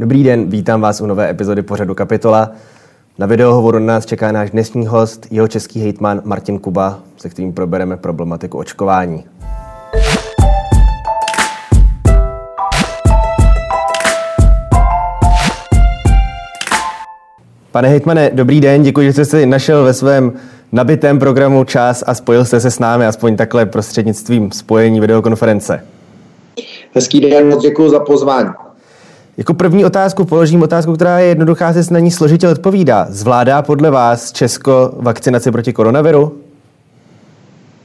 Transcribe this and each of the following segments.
Dobrý den, vítám vás u nové epizody pořadu Kapitola. Na videohovoru na nás čeká náš dnešní host, jeho český hejtman Martin Kuba, se kterým probereme problematiku očkování. Pane hejtmane, dobrý den, děkuji, že jste si našel ve svém nabitém programu čas a spojil jste se s námi aspoň takhle prostřednictvím spojení videokonference. Hezký den, moc děkuji za pozvání. Jako první otázku položím otázku, která je jednoduchá, se na ní složitě odpovídá. Zvládá podle vás Česko vakcinaci proti koronaviru?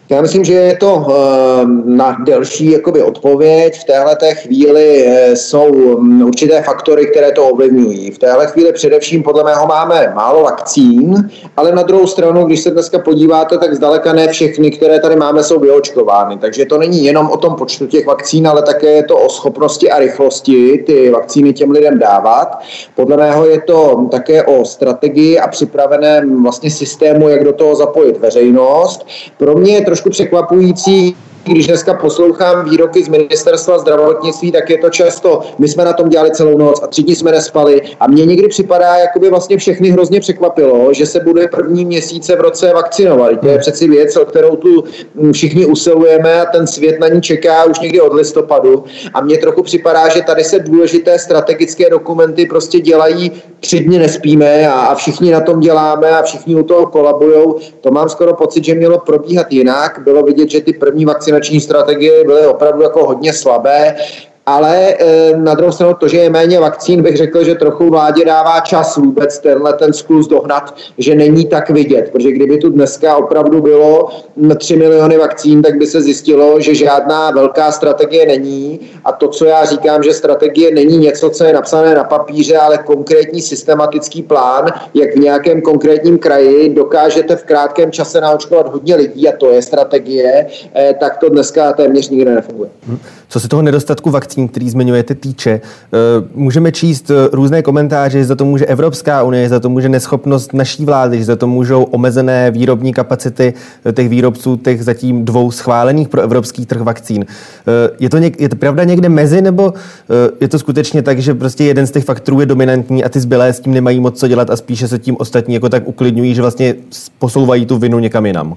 Já myslím, že je to eh, na delší jakoby, odpověď. V téhle té chvíli eh, jsou mm, určité faktory, které to ovlivňují. V téhle chvíli především podle mého máme málo vakcín, ale na druhou stranu, když se dneska podíváte, tak zdaleka ne všechny, které tady máme, jsou vyočkovány. Takže to není jenom o tom počtu těch vakcín, ale také je to o schopnosti a rychlosti ty vakcíny těm lidem dávat. Podle mého je to také o strategii a připraveném vlastně systému, jak do toho zapojit veřejnost. Pro mě je trošku překvapující když dneska poslouchám výroky z ministerstva zdravotnictví, tak je to často, my jsme na tom dělali celou noc a tři dny jsme nespali a mně někdy připadá, jako by vlastně všechny hrozně překvapilo, že se bude první měsíce v roce vakcinovat. To je přeci věc, o kterou tu mm, všichni usilujeme a ten svět na ní čeká už někdy od listopadu. A mně trochu připadá, že tady se důležité strategické dokumenty prostě dělají, tři dny nespíme a, a všichni na tom děláme a všichni u toho kolabují. To mám skoro pocit, že mělo probíhat jinak. Bylo vidět, že ty první vakcinace vakcinační strategie byly opravdu jako hodně slabé ale eh, na druhou stranu to, že je méně vakcín, bych řekl, že trochu vládě dává čas vůbec tenhle ten sklus dohnat, že není tak vidět, protože kdyby tu dneska opravdu bylo 3 miliony vakcín, tak by se zjistilo, že žádná velká strategie není a to, co já říkám, že strategie není něco, co je napsané na papíře, ale konkrétní systematický plán, jak v nějakém konkrétním kraji dokážete v krátkém čase naočkovat hodně lidí a to je strategie, eh, tak to dneska téměř nikde nefunguje. Co se toho nedostatku vakcín vakcín, který zmiňujete, týče. Eh, můžeme číst eh, různé komentáře, že za to může Evropská unie, za to může neschopnost naší vlády, že za to můžou omezené výrobní kapacity eh, těch výrobců, těch zatím dvou schválených pro evropský trh vakcín. Je to, něk, je to pravda někde mezi, nebo je to skutečně tak, že prostě jeden z těch faktorů je dominantní a ty zbylé s tím nemají moc co dělat a spíše se tím ostatní jako tak uklidňují, že vlastně posouvají tu vinu někam jinam?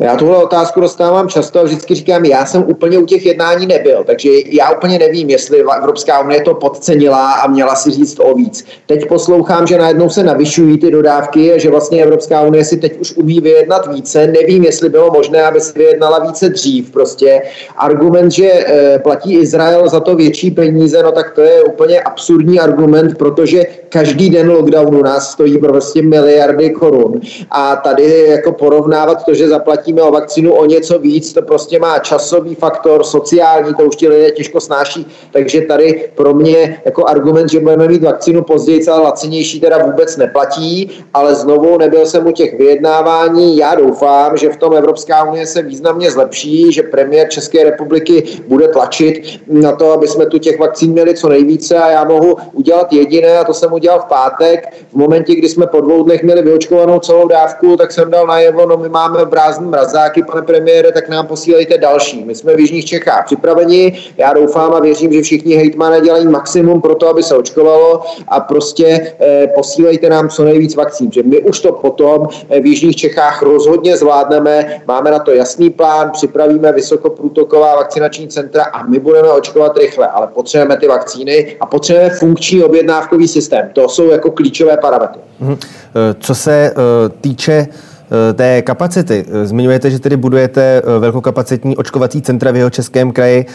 Já tuhle otázku dostávám často a vždycky říkám, já jsem úplně u těch jednání nebyl, takže já úplně nevím, jestli Evropská unie to podcenila a měla si říct o víc. Teď poslouchám, že najednou se navyšují ty dodávky a že vlastně Evropská unie si teď už umí vyjednat více. Nevím, jestli bylo možné, aby si vyjednala více dřív. Prostě argument, že e, platí Izrael za to větší peníze, no tak to je úplně absurdní argument, protože každý den lockdownu nás stojí prostě miliardy korun. A tady jako porovnávat to, že zaplatí zaplatíme o vakcínu o něco víc, to prostě má časový faktor, sociální, to už ti lidé těžko snáší, takže tady pro mě jako argument, že budeme mít vakcínu později, ale lacenější teda vůbec neplatí, ale znovu nebyl jsem u těch vyjednávání, já doufám, že v tom Evropská unie se významně zlepší, že premiér České republiky bude tlačit na to, aby jsme tu těch vakcín měli co nejvíce. A já mohu udělat jediné, a to jsem udělal v pátek, v momentě, kdy jsme po dvou dnech měli vyočkovanou celou dávku, tak jsem dal najevo, no my máme v prázdném mrazáky, pane premiére, tak nám posílejte další. My jsme v Jižních Čechách připraveni. Já doufám a věřím, že všichni hejtmané dělají maximum pro to, aby se očkovalo a prostě eh, posílejte nám co nejvíc vakcín. Že my už to potom eh, v Jižních Čechách rozhodně zvládneme. Máme na to jasný plán, připravíme vysokoprůtoková vakcinační centra a my budeme očkovat rychle, ale potřebujeme ty vakcíny a potřebujeme funkční objednávkový systém. To jsou jako klíčové parametry. Mhm. Eh, co se týče Eh, té kapacity. Eh, zmiňujete, že tedy budujete eh, velkokapacitní očkovací centra v jeho českém kraji.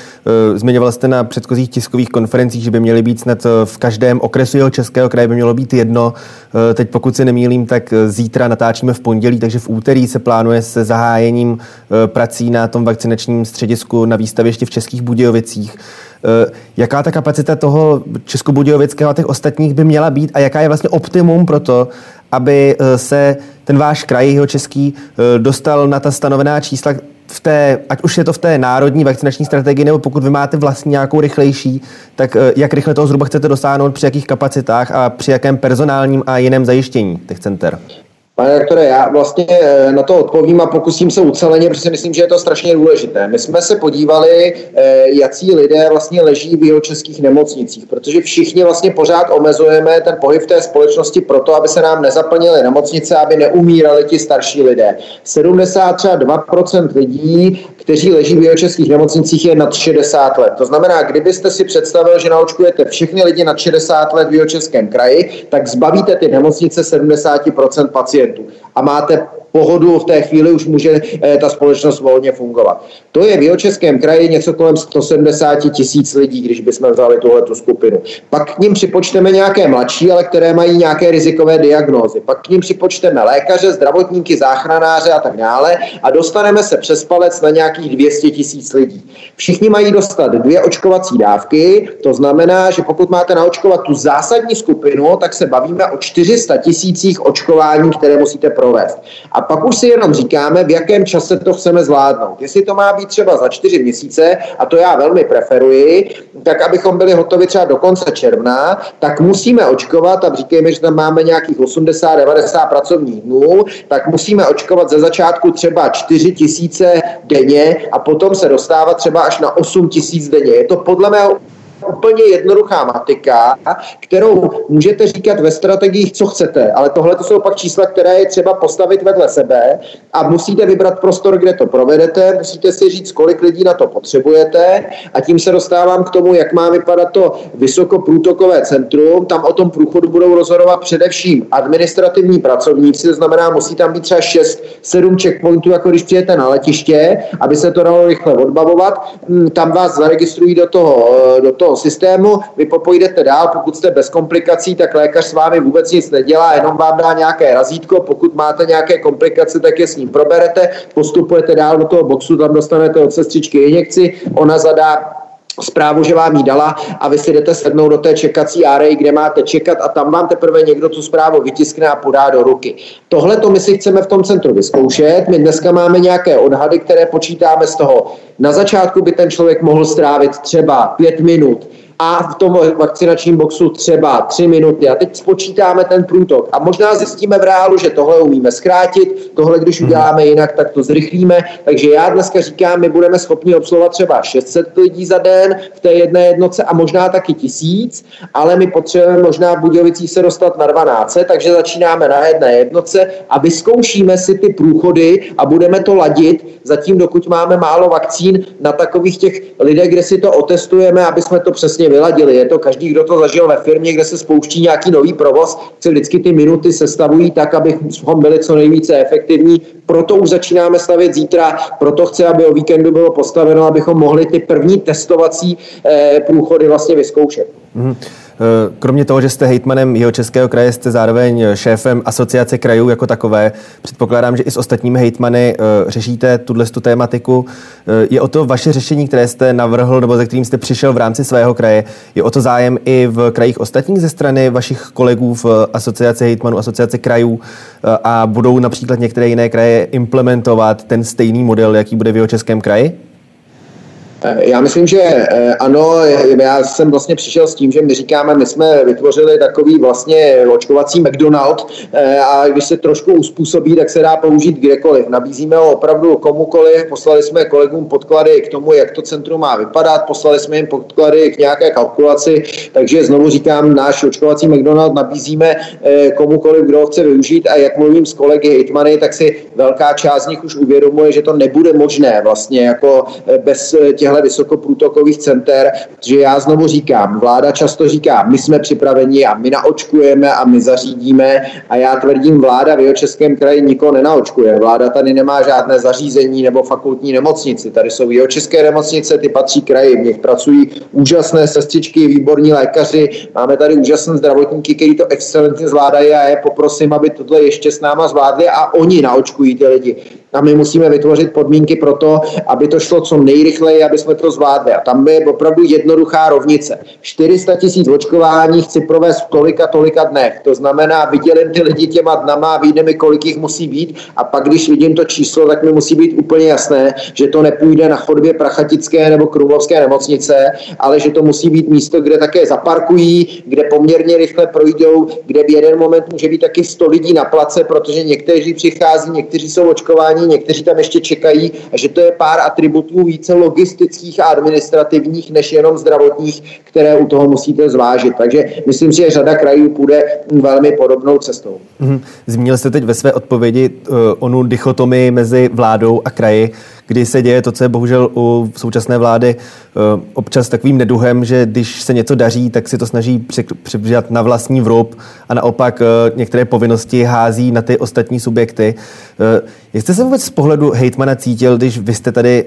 Zmiňoval jste na předchozích tiskových konferencích, že by měly být snad v každém okresu jeho českého kraje by mělo být jedno. Teď pokud se nemýlím, tak zítra natáčíme v pondělí, takže v úterý se plánuje se zahájením prací na tom vakcinačním středisku na výstavě ještě v Českých Budějovicích. Jaká ta kapacita toho Českobudějovického a těch ostatních by měla být a jaká je vlastně optimum pro to, aby se ten váš kraj, jeho český, eh, dostal na ta stanovená čísla v té, ať už je to v té národní vakcinační strategii, nebo pokud vy máte vlastně nějakou rychlejší, tak eh, jak rychle toho zhruba chcete dosáhnout, při jakých kapacitách a při jakém personálním a jiném zajištění těch center? Pane doktore, já vlastně eh, na to odpovím a pokusím se uceleně, protože si myslím, že je to strašně důležité. My jsme se podívali, eh, jaký lidé vlastně leží v jeho českých nemocnicích, protože všichni vlastně pořád omezujeme ten pohyb té společnosti proto, aby se nám nezaplnily nemocnice, aby neumírali ti starší lidé. 72% lidí, kteří leží v českých nemocnicích, je nad 60 let. To znamená, kdybyste si představil, že naočkujete všechny lidi nad 60 let v českém kraji, tak zbavíte ty nemocnice 70% pacientů a máte pohodu, v té chvíli už může eh, ta společnost volně fungovat. To je v jeho českém kraji něco kolem 170 tisíc lidí, když bychom vzali tuhle skupinu. Pak k ním připočteme nějaké mladší, ale které mají nějaké rizikové diagnózy. Pak k ním připočteme lékaře, zdravotníky, záchranáře a tak dále a dostaneme se přes palec na nějakých 200 tisíc lidí. Všichni mají dostat dvě očkovací dávky, to znamená, že pokud máte naočkovat tu zásadní skupinu, tak se bavíme o 400 tisících očkování, které musíte provést. A pak už si jenom říkáme, v jakém čase to chceme zvládnout. Jestli to má být třeba za čtyři měsíce, a to já velmi preferuji, tak abychom byli hotovi třeba do konce června, tak musíme očkovat, a říkejme, že tam máme nějakých 80-90 pracovních dnů, tak musíme očkovat ze začátku třeba 4 tisíce denně a potom se dostávat třeba až na 8 tisíc denně. Je to podle mého úplně jednoduchá matika, kterou můžete říkat ve strategiích, co chcete, ale tohle to jsou pak čísla, které je třeba postavit vedle sebe a musíte vybrat prostor, kde to provedete, musíte si říct, kolik lidí na to potřebujete a tím se dostávám k tomu, jak má vypadat to vysokoprůtokové centrum. Tam o tom průchodu budou rozhodovat především administrativní pracovníci, to znamená, musí tam být třeba 6-7 checkpointů, jako když přijete na letiště, aby se to dalo rychle odbavovat. Hmm, tam vás zaregistrují do toho, do toho toho systému, vy popojdete dál, pokud jste bez komplikací, tak lékař s vámi vůbec nic nedělá, jenom vám dá nějaké razítko, pokud máte nějaké komplikace, tak je s ním proberete, postupujete dál do toho boxu, tam dostanete od sestřičky injekci, ona zadá zprávu, že vám ji dala a vy si jdete sednout do té čekací áreji, kde máte čekat a tam vám teprve někdo tu zprávu vytiskne a podá do ruky. Tohle to my si chceme v tom centru vyzkoušet. My dneska máme nějaké odhady, které počítáme z toho. Na začátku by ten člověk mohl strávit třeba pět minut a v tom vakcinačním boxu třeba tři minuty. A teď spočítáme ten průtok a možná zjistíme v reálu, že tohle umíme zkrátit, tohle když mhm. uděláme jinak, tak to zrychlíme. Takže já dneska říkám, my budeme schopni obsluhovat třeba 600 lidí za den v té jedné jednoce a možná taky tisíc, ale my potřebujeme možná v Budějovicích se dostat na 12, takže začínáme na jedné jednoce a vyzkoušíme si ty průchody a budeme to ladit zatím, dokud máme málo vakcín na takových těch lidech, kde si to otestujeme, aby jsme to přesně vyladili. Je to každý, kdo to zažil ve firmě, kde se spouští nějaký nový provoz, se vždycky ty minuty sestavují tak, abychom byli co nejvíce efektivní. Proto už začínáme stavět zítra, proto chci, aby o víkendu bylo postaveno, abychom mohli ty první testovací eh, průchody vlastně vyzkoušet. Mm-hmm. Eh, kromě toho, že jste hejtmanem jeho českého kraje, jste zároveň šéfem asociace krajů jako takové. Předpokládám, že i s ostatními hejtmany eh, řešíte tuhle tu tématiku. Eh, je o to vaše řešení, které jste navrhl nebo ze kterým jste přišel v rámci svého kraje, je o to zájem i v krajích ostatních ze strany vašich kolegů v asociaci hejtmanů, asociace krajů a budou například některé jiné kraje implementovat ten stejný model, jaký bude v jeho českém kraji? Eh, já myslím, že eh, ano, já jsem vlastně přišel s tím, že my říkáme, my jsme vytvořili takový vlastně očkovací McDonald eh, a když se trošku uspůsobí, tak se dá použít kdekoliv. Nabízíme ho opravdu komukoliv, poslali jsme kolegům podklady k tomu, jak to centrum má vypadat, poslali jsme jim podklady k nějaké kalkulaci, takže znovu říkám, náš očkovací McDonald nabízíme komukoliv, kdo ho chce využít a jak mluvím s kolegy hitmany, tak si velká část z nich už uvědomuje, že to nebude možné vlastně jako bez těch těchto vysokoprůtokových center, že já znovu říkám, vláda často říká, my jsme připraveni a my naočkujeme a my zařídíme a já tvrdím, vláda v jeho českém kraji nikoho nenaočkuje. Vláda tady nemá žádné zařízení nebo fakultní nemocnici. Tady jsou jeho české nemocnice, ty patří kraji, v nich pracují úžasné sestřičky, výborní lékaři, máme tady úžasné zdravotníky, kteří to excelentně zvládají a já je poprosím, aby tohle ještě s náma zvládli a oni naočkují ty lidi. A my musíme vytvořit podmínky pro to, aby to šlo co nejrychleji, aby jsme to zvládli. A tam je opravdu jednoduchá rovnice. 400 tisíc očkování chci provést v tolika, tolika dnech. To znamená, vydělím ty lidi těma dnama, vidíme mi, kolik jich musí být a pak, když vidím to číslo, tak mi musí být úplně jasné, že to nepůjde na chodbě Prachatické nebo Krumlovské nemocnice, ale že to musí být místo, kde také zaparkují, kde poměrně rychle projdou, kde v jeden moment může být taky 100 lidí na place, protože někteří přichází, někteří jsou očkováni, někteří tam ještě čekají a že to je pár atributů více logistických a administrativních než jenom zdravotních, které u toho musíte zvážit. Takže myslím si, že řada krajů půjde velmi podobnou cestou. Mm-hmm. Zmínil jste teď ve své odpovědi uh, onu dichotomii mezi vládou a kraji kdy se děje to, co je bohužel u současné vlády eh, občas takovým neduhem, že když se něco daří, tak si to snaží přebřat na vlastní vrub a naopak eh, některé povinnosti hází na ty ostatní subjekty. Eh, jak jste se vůbec z pohledu hejtmana cítil, když vy jste tady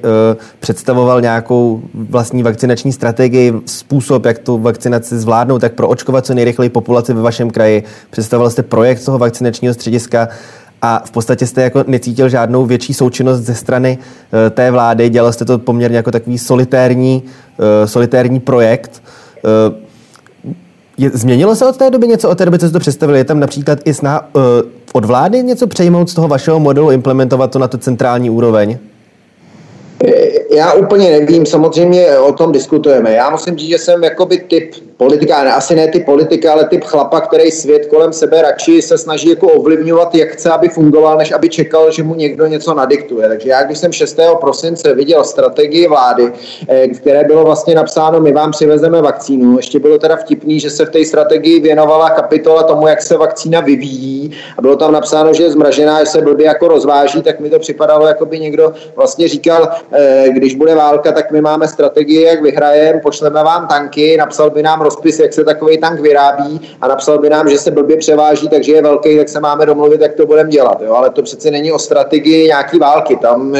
představoval nějakou vlastní vakcinační strategii, způsob, jak tu vakcinaci zvládnout, tak pro očkovat co nejrychleji populaci ve vašem kraji? Představoval jste projekt toho vakcinačního střediska a v podstatě jste jako necítil žádnou větší součinnost ze strany uh, té vlády. Dělal jste to poměrně jako takový solitérní, uh, solitérní projekt. Je, změnilo se od té doby něco od té doby, co jste to představili? Je tam například i snaha od vlády něco přejmout z toho vašeho modelu, implementovat to na tu centrální úroveň? Já úplně nevím, samozřejmě o tom diskutujeme. Já musím říct, že jsem jakoby typ politika, asi ne ty politika, ale typ chlapa, který svět kolem sebe radši se snaží jako ovlivňovat, jak chce, aby fungoval, než aby čekal, že mu někdo něco nadiktuje. Takže já, když jsem 6. prosince viděl strategii vlády, eh, v které bylo vlastně napsáno, my vám přivezeme vakcínu, ještě bylo teda vtipný, že se v té strategii věnovala kapitola tomu, jak se vakcína vyvíjí a bylo tam napsáno, že je zmražená, že se blbě jako rozváží, tak mi to připadalo, jako by někdo vlastně říkal, eh, když bude válka, tak my máme strategii, jak vyhrajeme, pošleme vám tanky, napsal by nám rozpis, jak se takový tank vyrábí a napsal by nám, že se blbě převáží, takže je velký, tak se máme domluvit, jak to budeme dělat. Jo? Ale to přece není o strategii nějaký války. Tam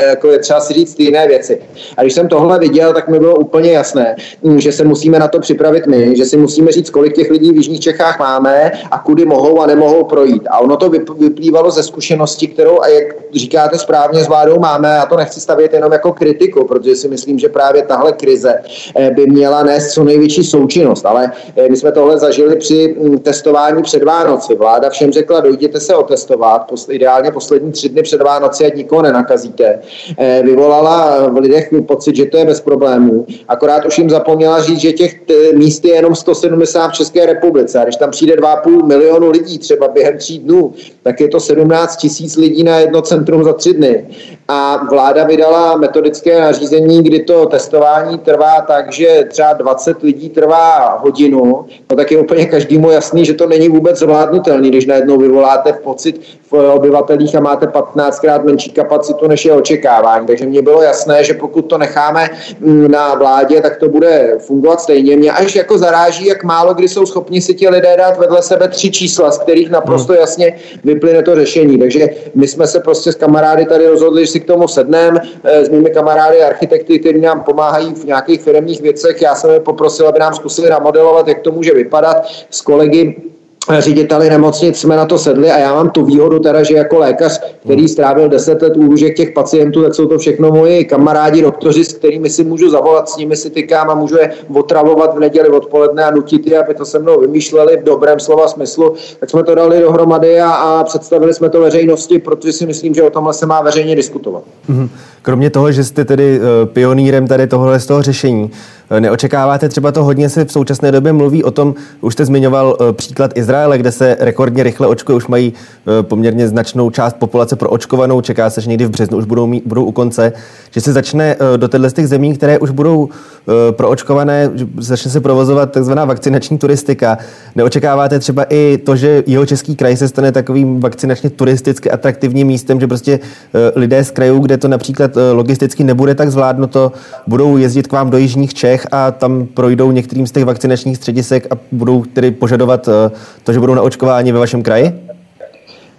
jako je třeba si říct jiné věci. A když jsem tohle viděl, tak mi bylo úplně jasné, že se musíme na to připravit my, že si musíme říct, kolik těch lidí v Jižních Čechách máme a kudy mohou a nemohou projít. A ono to vyplývalo ze zkušenosti, kterou, a jak říkáte správně, s vládou máme, já to nechci stavět jenom jako kritiku, protože si myslím, že právě tahle krize eh, by měla nést co největší součinnost. Ale eh, my jsme tohle zažili při mm, testování před Vánoci. Vláda všem řekla, dojděte se otestovat, ideálně poslední tři dny před Vánoci, ať nikoho nenakazíte. Eh, vyvolala v lidech pocit, že to je bez problémů. Akorát už jim zapomněla říct, že těch míst je jenom 170 v České republice. A když tam přijde 2,5 milionu lidí třeba během tří dnů, tak je to 17 tisíc lidí na jedno centrum za tři dny. A vláda vydala metodické nařízení, kdy to testování trvá tak, že třeba 20 lidí trvá hodinu, no tak je úplně každému jasný, že to není vůbec zvládnutelný, když najednou vyvoláte pocit v obyvatelích a máte 15krát menší kapacitu, než je očekávání. Takže mně bylo jasné, že pokud to necháme mm, na vládě, tak to bude fungovat stejně. Mě až jako zaráží, jak málo kdy jsou schopni si ti lidé dát vedle sebe tři čísla, z kterých naprosto hmm. jasně vyplyne to řešení. Takže my jsme se prostě s kamarády tady rozhodli, že si k tomu sedneme, eh, s mými kamarády architekty, kteří nám pomáhají v nějakých firmních věcech. Já jsem je poprosil, aby nám zkusili namodelovat, jak to může vypadat. S kolegy řediteli nemocnic jsme na to sedli a já mám tu výhodu teda, že jako lékař, který strávil deset let u těch pacientů, tak jsou to všechno moji kamarádi, doktoři, s kterými si můžu zavolat, s nimi si tykám a můžu je otravovat v neděli odpoledne a nutit je, aby to se mnou vymýšleli v dobrém slova smyslu. Tak jsme to dali dohromady a, a představili jsme to veřejnosti, protože si myslím, že o tomhle se má veřejně diskutovat. Mhm. Kromě toho, že jste tedy uh, pionýrem tady tohohle z toho řešení, uh, neočekáváte třeba to hodně se v současné době mluví o tom, už jste zmiňoval uh, příklad Izraele, kde se rekordně rychle očkuje, už mají poměrně značnou část populace pro očkovanou, čeká se, že někdy v březnu už budou, mít, budou u konce, že se začne do těchto z těch zemí, které už budou proočkované, začne se provozovat takzvaná vakcinační turistika. Neočekáváte třeba i to, že jeho český kraj se stane takovým vakcinačně turisticky atraktivním místem, že prostě lidé z krajů, kde to například Eh, logisticky nebude tak zvládnuto, budou jezdit k vám do jižních Čech a tam projdou některým z těch vakcinačních středisek a budou tedy požadovat eh, to, že budou na očkování ve vašem kraji?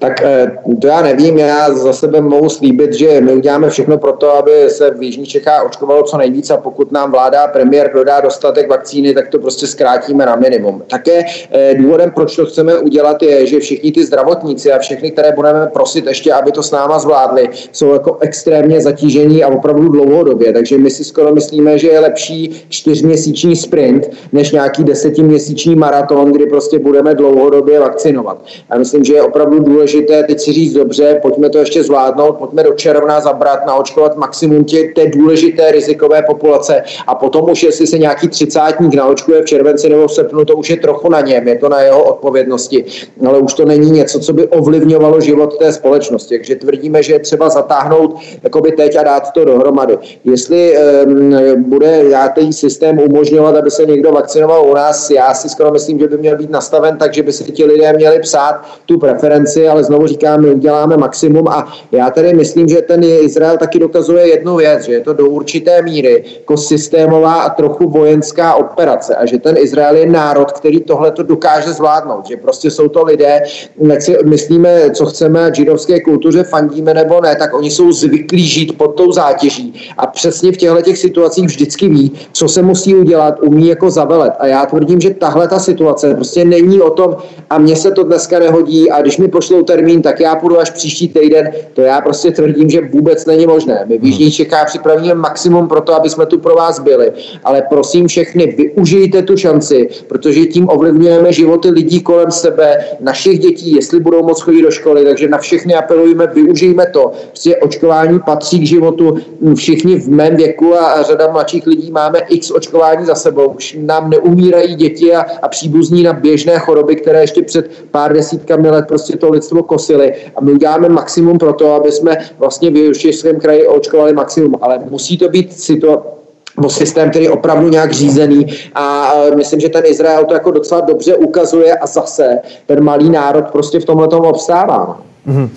Tak eh, to já nevím, já za sebe mohu slíbit, že my uděláme všechno pro to, aby se v Jižních Čechách očkovalo co nejvíc a pokud nám vláda a premiér dodá dostatek vakcíny, tak to prostě zkrátíme na minimum. Také eh, důvodem, proč to chceme udělat, je, že všichni ty zdravotníci a všechny, které budeme prosit ještě, aby to s náma zvládli, jsou jako extrémně zatížení a opravdu dlouhodobě. Takže my si skoro myslíme, že je lepší čtyřměsíční sprint, než nějaký desetiměsíční maraton, kdy prostě budeme dlouhodobě vakcinovat. Já myslím, že je opravdu důležité teď si říct dobře, pojďme to ještě zvládnout, pojďme do června zabrat, naočkovat maximum tě, té důležité rizikové populace a potom už, jestli se nějaký třicátník naočkuje v červenci nebo v srpnu, to už je trochu na něm, je to na jeho odpovědnosti, ale už to není něco, co by ovlivňovalo život té společnosti. Takže tvrdíme, že je třeba zatáhnout jakoby teď a dát to dohromady. Jestli um, bude nějaký systém umožňovat, aby se někdo vakcinoval u nás, já si skoro myslím, že by měl být nastaven tak, že by si ti lidé měli psát tu preferenci, ale znovu říkám, my uděláme maximum a já tady myslím, že ten Izrael taky dokazuje jednu věc, že je to do určité míry jako systémová a trochu vojenská operace a že ten Izrael je národ, který tohle to dokáže zvládnout, že prostě jsou to lidé, jak si myslíme, co chceme židovské kultuře fandíme nebo ne, tak oni jsou zvyklí žít pod tou zátěží a přesně v těchto těch situacích vždycky ví, co se musí udělat, umí jako zavelet. A já tvrdím, že tahle ta situace prostě není o tom, a mně se to dneska nehodí a když mi pošlou termín, tak já půjdu až příští týden. To já prostě tvrdím, že vůbec není možné. My v Jižní Čechách připravíme maximum pro to, aby jsme tu pro vás byli. Ale prosím všechny, využijte tu šanci, protože tím ovlivňujeme životy lidí kolem sebe, našich dětí, jestli budou moc chodit do školy. Takže na všechny apelujeme, využijme to. Prostě očkování patří k životu. Všichni v mém věku a, řada mladších lidí máme x očkování za sebou. Už nám neumírají děti a, a příbuzní na běžné choroby, které ještě před pár desítkami let prostě to lidstvo kosili. A my uděláme maximum pro to, aby jsme vlastně v svém kraji očkovali maximum. Ale musí to být situace, nebo systém, který je opravdu nějak řízený a myslím, že ten Izrael to jako docela dobře ukazuje a zase ten malý národ prostě v tomhle tomu obstává. Mm-hmm.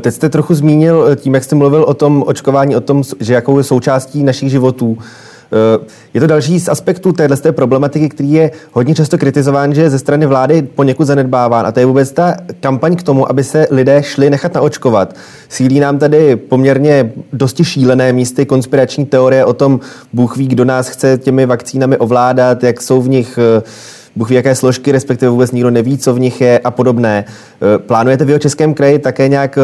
Teď jste trochu zmínil tím, jak jste mluvil o tom očkování, o tom, že jakou je součástí našich životů. Eh, je to další z aspektů téhle problematiky, který je hodně často kritizován, že je ze strany vlády poněkud zanedbáván. A to je vůbec ta kampaň k tomu, aby se lidé šli nechat naočkovat. Sílí nám tady poměrně dosti šílené místy konspirační teorie o tom, Bůh ví, kdo nás chce těmi vakcínami ovládat, jak jsou v nich eh, Bůh ví, jaké složky, respektive vůbec nikdo neví, co v nich je a podobné. Eh, plánujete v jeho českém kraji také nějak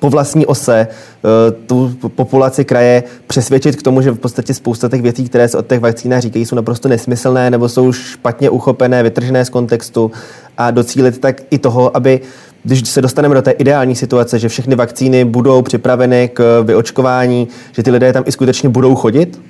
po vlastní ose eh, tu populaci kraje přesvědčit k tomu, že v podstatě spousta těch věcí, které se od těch vakcínách říkají, jsou naprosto nesmyslné nebo jsou špatně uchopené, vytržené z kontextu a docílit tak i toho, aby když se dostaneme do té ideální situace, že všechny vakcíny budou připraveny k vyočkování, že ty lidé tam i skutečně budou chodit?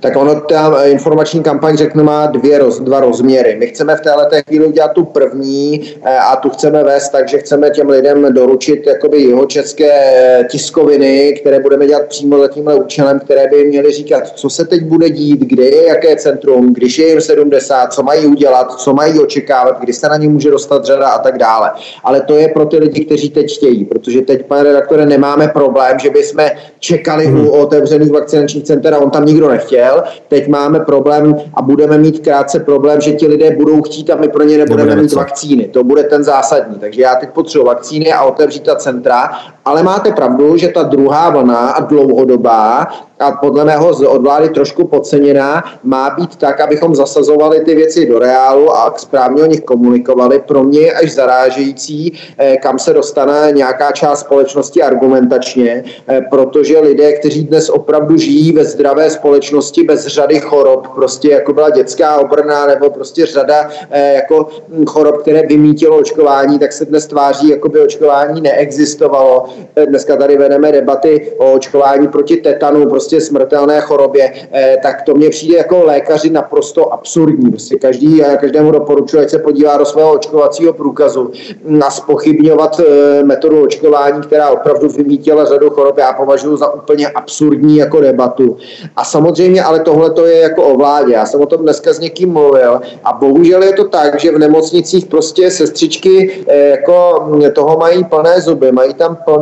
Tak ono ta informační kampaň, řeknu, má dvě roz, dva rozměry. My chceme v této chvíli udělat tu první eh, a tu chceme vést tak, že chceme těm lidem doručit jakoby jeho české eh, tiskoviny, které budeme dělat přímo za tímhle účelem, které by měly říkat, co se teď bude dít, kde je jaké centrum, když je jim 70, co mají udělat, co mají očekávat, kdy se na ně může dostat řada a tak dále. Ale to je pro ty lidi, kteří teď chtějí, protože teď, pane redaktore, nemáme problém, že bychom čekali hmm. u otevřených vakcinačních center a on tam nikdo nechtěl chtěl. Teď máme problém a budeme mít krátce problém, že ti lidé budou chtít a my pro ně nebudeme mít vakcíny. To bude ten zásadní. Takže já teď potřebuji vakcíny a otevřít ta centra, ale máte pravdu, že ta druhá vlna a dlouhodobá a podle mého od vlády trošku podceněná, má být tak, abychom zasazovali ty věci do reálu a správně o nich komunikovali. Pro mě je až zarážející, eh, kam se dostane nějaká část společnosti argumentačně, eh, protože lidé, kteří dnes opravdu žijí ve zdravé společnosti bez řady chorob, prostě jako byla dětská obrna nebo prostě řada eh, jako hm, chorob, které vymítilo očkování, tak se dnes tváří, jako by očkování neexistovalo. Dneska tady vedeme debaty o očkování proti tetanu, prostě smrtelné chorobě, eh, tak to mně přijde jako lékaři naprosto absurdní. Prostě každý, každému doporučuji, ať se podívá do svého očkovacího průkazu na spochybňovat eh, metodu očkování, která opravdu vymítila řadu chorob, já považuji za úplně absurdní jako debatu. A samozřejmě, ale tohle to je jako o vládě. Já jsem o tom dneska s někým mluvil a bohužel je to tak, že v nemocnicích prostě sestřičky eh, jako toho mají plné zuby, mají tam plné,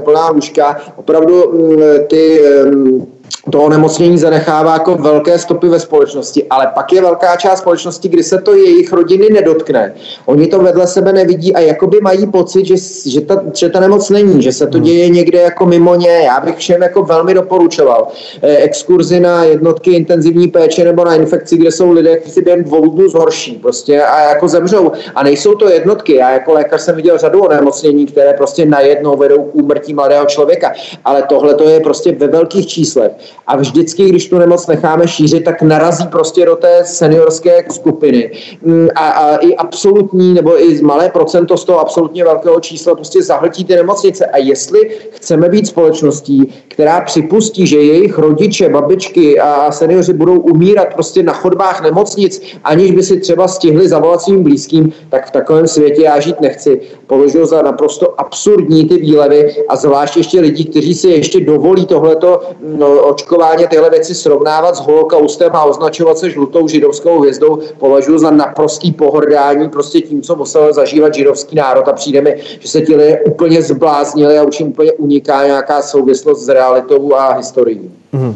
plná lůžka. Opravdu mm, ty to onemocnění zanechává jako velké stopy ve společnosti, ale pak je velká část společnosti, kdy se to jejich rodiny nedotkne. Oni to vedle sebe nevidí a jakoby mají pocit, že, že, ta, že ta nemoc není, že se to hmm. děje někde jako mimo ně. Já bych všem jako velmi doporučoval eh, exkurzi na jednotky intenzivní péče nebo na infekci, kde jsou lidé, kteří si během dvou dnů zhorší prostě a jako zemřou. A nejsou to jednotky. Já jako lékař jsem viděl řadu onemocnění, které prostě najednou vedou k úmrtí mladého člověka. Ale tohle to je prostě ve velkých číslech a vždycky, když tu nemoc necháme šířit, tak narazí prostě do té seniorské skupiny. Mm, a, a i absolutní, nebo i malé procento z toho absolutně velkého čísla prostě zahltí ty nemocnice. A jestli chceme být společností, která připustí, že jejich rodiče, babičky a seniori budou umírat prostě na chodbách nemocnic, aniž by si třeba stihli zavolat svým blízkým, tak v takovém světě já žít nechci. Považuji za naprosto absurdní ty výlevy a zvlášť ještě lidi, kteří si ještě dovolí tohleto no, očkování tyhle věci srovnávat s holokaustem a označovat se žlutou židovskou hvězdou, považuji za naprostý pohrdání prostě tím, co musel zažívat židovský národ a přijde mi, že se ti lidé úplně zbláznili a už jim úplně uniká nějaká souvislost s realitou a historií. Mm-hmm.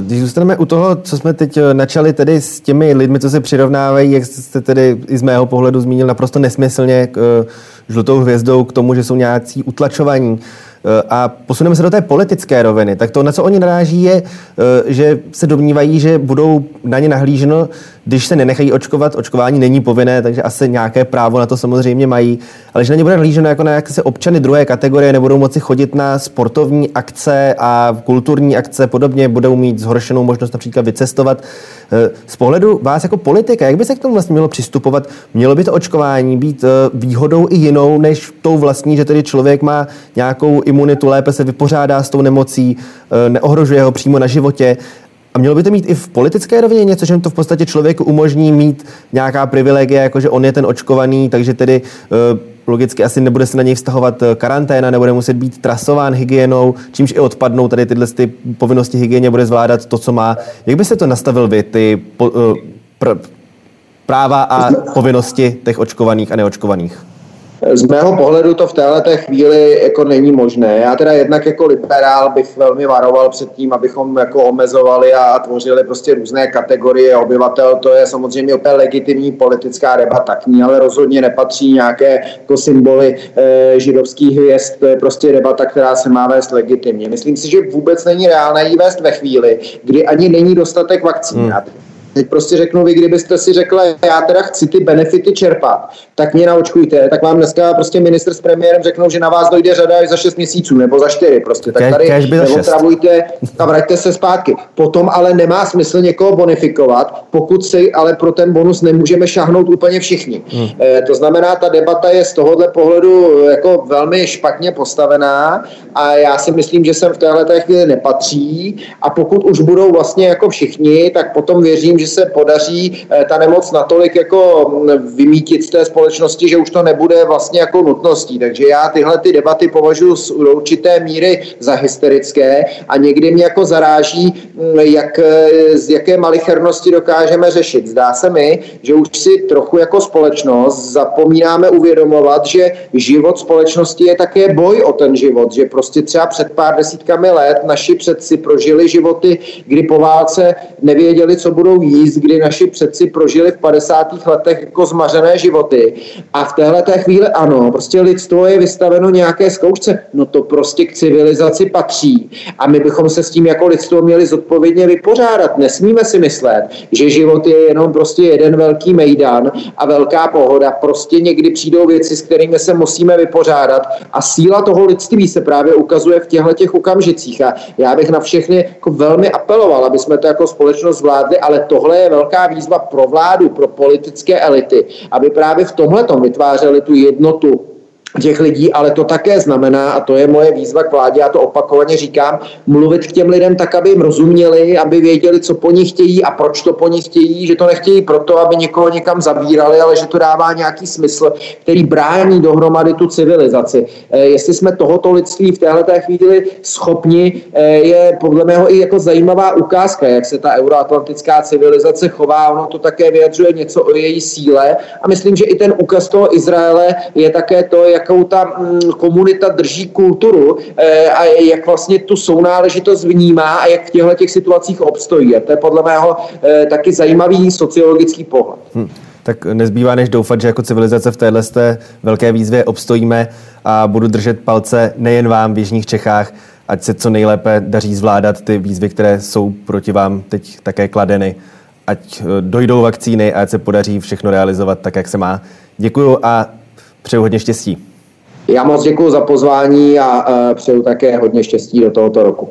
Když zůstaneme u toho, co jsme teď eh, načali tedy s těmi lidmi, co se přirovnávají, jak jste tedy i z mého pohledu zmínil naprosto nesmyslně k eh, žlutou hvězdou, k tomu, že jsou nějací utlačovaní, a posuneme se do té politické roviny. Tak to, na co oni naráží, je, eh, že se domnívají, že budou na ně nahlíženo, když se nenechají očkovat. Očkování není povinné, takže asi nějaké právo na to samozřejmě mají, ale že na ně bude nahlíženo jako na jaké se občany druhé kategorie, nebudou moci chodit na sportovní akce a kulturní akce podobně, budou mít zhoršenou možnost například vycestovat. Eh, z pohledu vás jako politika, jak by se k tomu vlastně mělo přistupovat? Mělo by to očkování být výhodou i jinou, než tou vlastní, že tedy člověk má nějakou imunitu, lépe se vypořádá s tou nemocí, eh, neohrožuje ho přímo na životě. A mělo by to mít i v politické rovině něco, že to v podstatě člověku umožní mít nějaká privilegie, jako že on je ten očkovaný, takže tedy eh, logicky asi nebude se na něj vztahovat eh, karanténa, nebude muset být trasován hygienou, čímž i odpadnou tady tyhle ty povinnosti hygieně, bude zvládat to, co má. Jak byste to nastavil vy, ty po, pr, práva a povinnosti těch očkovaných a neočkovaných? Z mého pohledu to v této chvíli jako není možné. Já teda jednak jako liberál bych velmi varoval před tím, abychom jako omezovali a tvořili prostě různé kategorie obyvatel. To je samozřejmě úplně legitimní politická debata, k ní ale rozhodně nepatří nějaké jako symboly e, židovských hvězd. To je prostě debata, která se má vést legitimně. Myslím si, že vůbec není reálné jí vést ve chvíli, kdy ani není dostatek vakcín. Hmm. Teď prostě řeknu, vy kdybyste si řekla, já teda chci ty benefity čerpat, tak mě naočkujte, tak vám dneska prostě minister s premiérem řeknou, že na vás dojde řada až za 6 měsíců nebo za 4 prostě. Tak tady neotravujte a vraťte se zpátky. Potom ale nemá smysl někoho bonifikovat, pokud si ale pro ten bonus nemůžeme šahnout úplně všichni. Hmm. E, to znamená, ta debata je z tohohle pohledu jako velmi špatně postavená a já si myslím, že sem v téhle chvíli nepatří a pokud už budou vlastně jako všichni, tak potom věřím, že se podaří eh, ta nemoc natolik jako mm, vymítit z té společnosti, že už to nebude vlastně jako nutností. Takže já tyhle ty debaty považuji z určité míry za hysterické a někdy mě jako zaráží, mm, jak, eh, z jaké malichernosti dokážeme řešit. Zdá se mi, že už si trochu jako společnost zapomínáme uvědomovat, že život společnosti je také boj o ten život, že prostě třeba před pár desítkami let naši předci prožili životy, kdy po válce nevěděli, co budou kdy naši předci prožili v 50. letech jako zmařené životy. A v téhle té chvíli ano, prostě lidstvo je vystaveno nějaké zkoušce. No to prostě k civilizaci patří. A my bychom se s tím jako lidstvo měli zodpovědně vypořádat. Nesmíme si myslet, že život je jenom prostě jeden velký mejdan a velká pohoda. Prostě někdy přijdou věci, s kterými se musíme vypořádat. A síla toho lidství se právě ukazuje v těchto těch okamžicích. A já bych na všechny jako velmi apeloval, aby jsme to jako společnost zvládli, ale to tohle je velká výzva pro vládu, pro politické elity, aby právě v tomhle vytvářeli tu jednotu těch lidí, ale to také znamená, a to je moje výzva k vládě, já to opakovaně říkám, mluvit k těm lidem tak, aby jim rozuměli, aby věděli, co po nich chtějí a proč to po nich chtějí, že to nechtějí proto, aby někoho někam zabírali, ale že to dává nějaký smysl, který brání dohromady tu civilizaci. E, jestli jsme tohoto lidství v téhle chvíli schopni, e, je podle mého i jako zajímavá ukázka, jak se ta euroatlantická civilizace chová, ono to také vyjadřuje něco o její síle a myslím, že i ten úkaz toho Izraele je také to, jak jakou ta mm, komunita drží kulturu a jak vlastně tu sounáležitost vnímá a jak v těchto těch situacích obstojí. A to je podle mého taky zajímavý sociologický pohled. Hmm tak nezbývá než doufat, že jako civilizace v téhle velké výzvě obstojíme a budu držet palce nejen vám v Jižních Čechách, ať se co nejlépe daří zvládat ty výzvy, které jsou proti vám teď také kladeny, ať eh, dojdou vakcíny a ať se podaří všechno realizovat tak, jak se má. Děkuju a přeju hodně štěstí. Já moc děkuji za pozvání a eh, přeju také hodně štěstí do tohoto roku.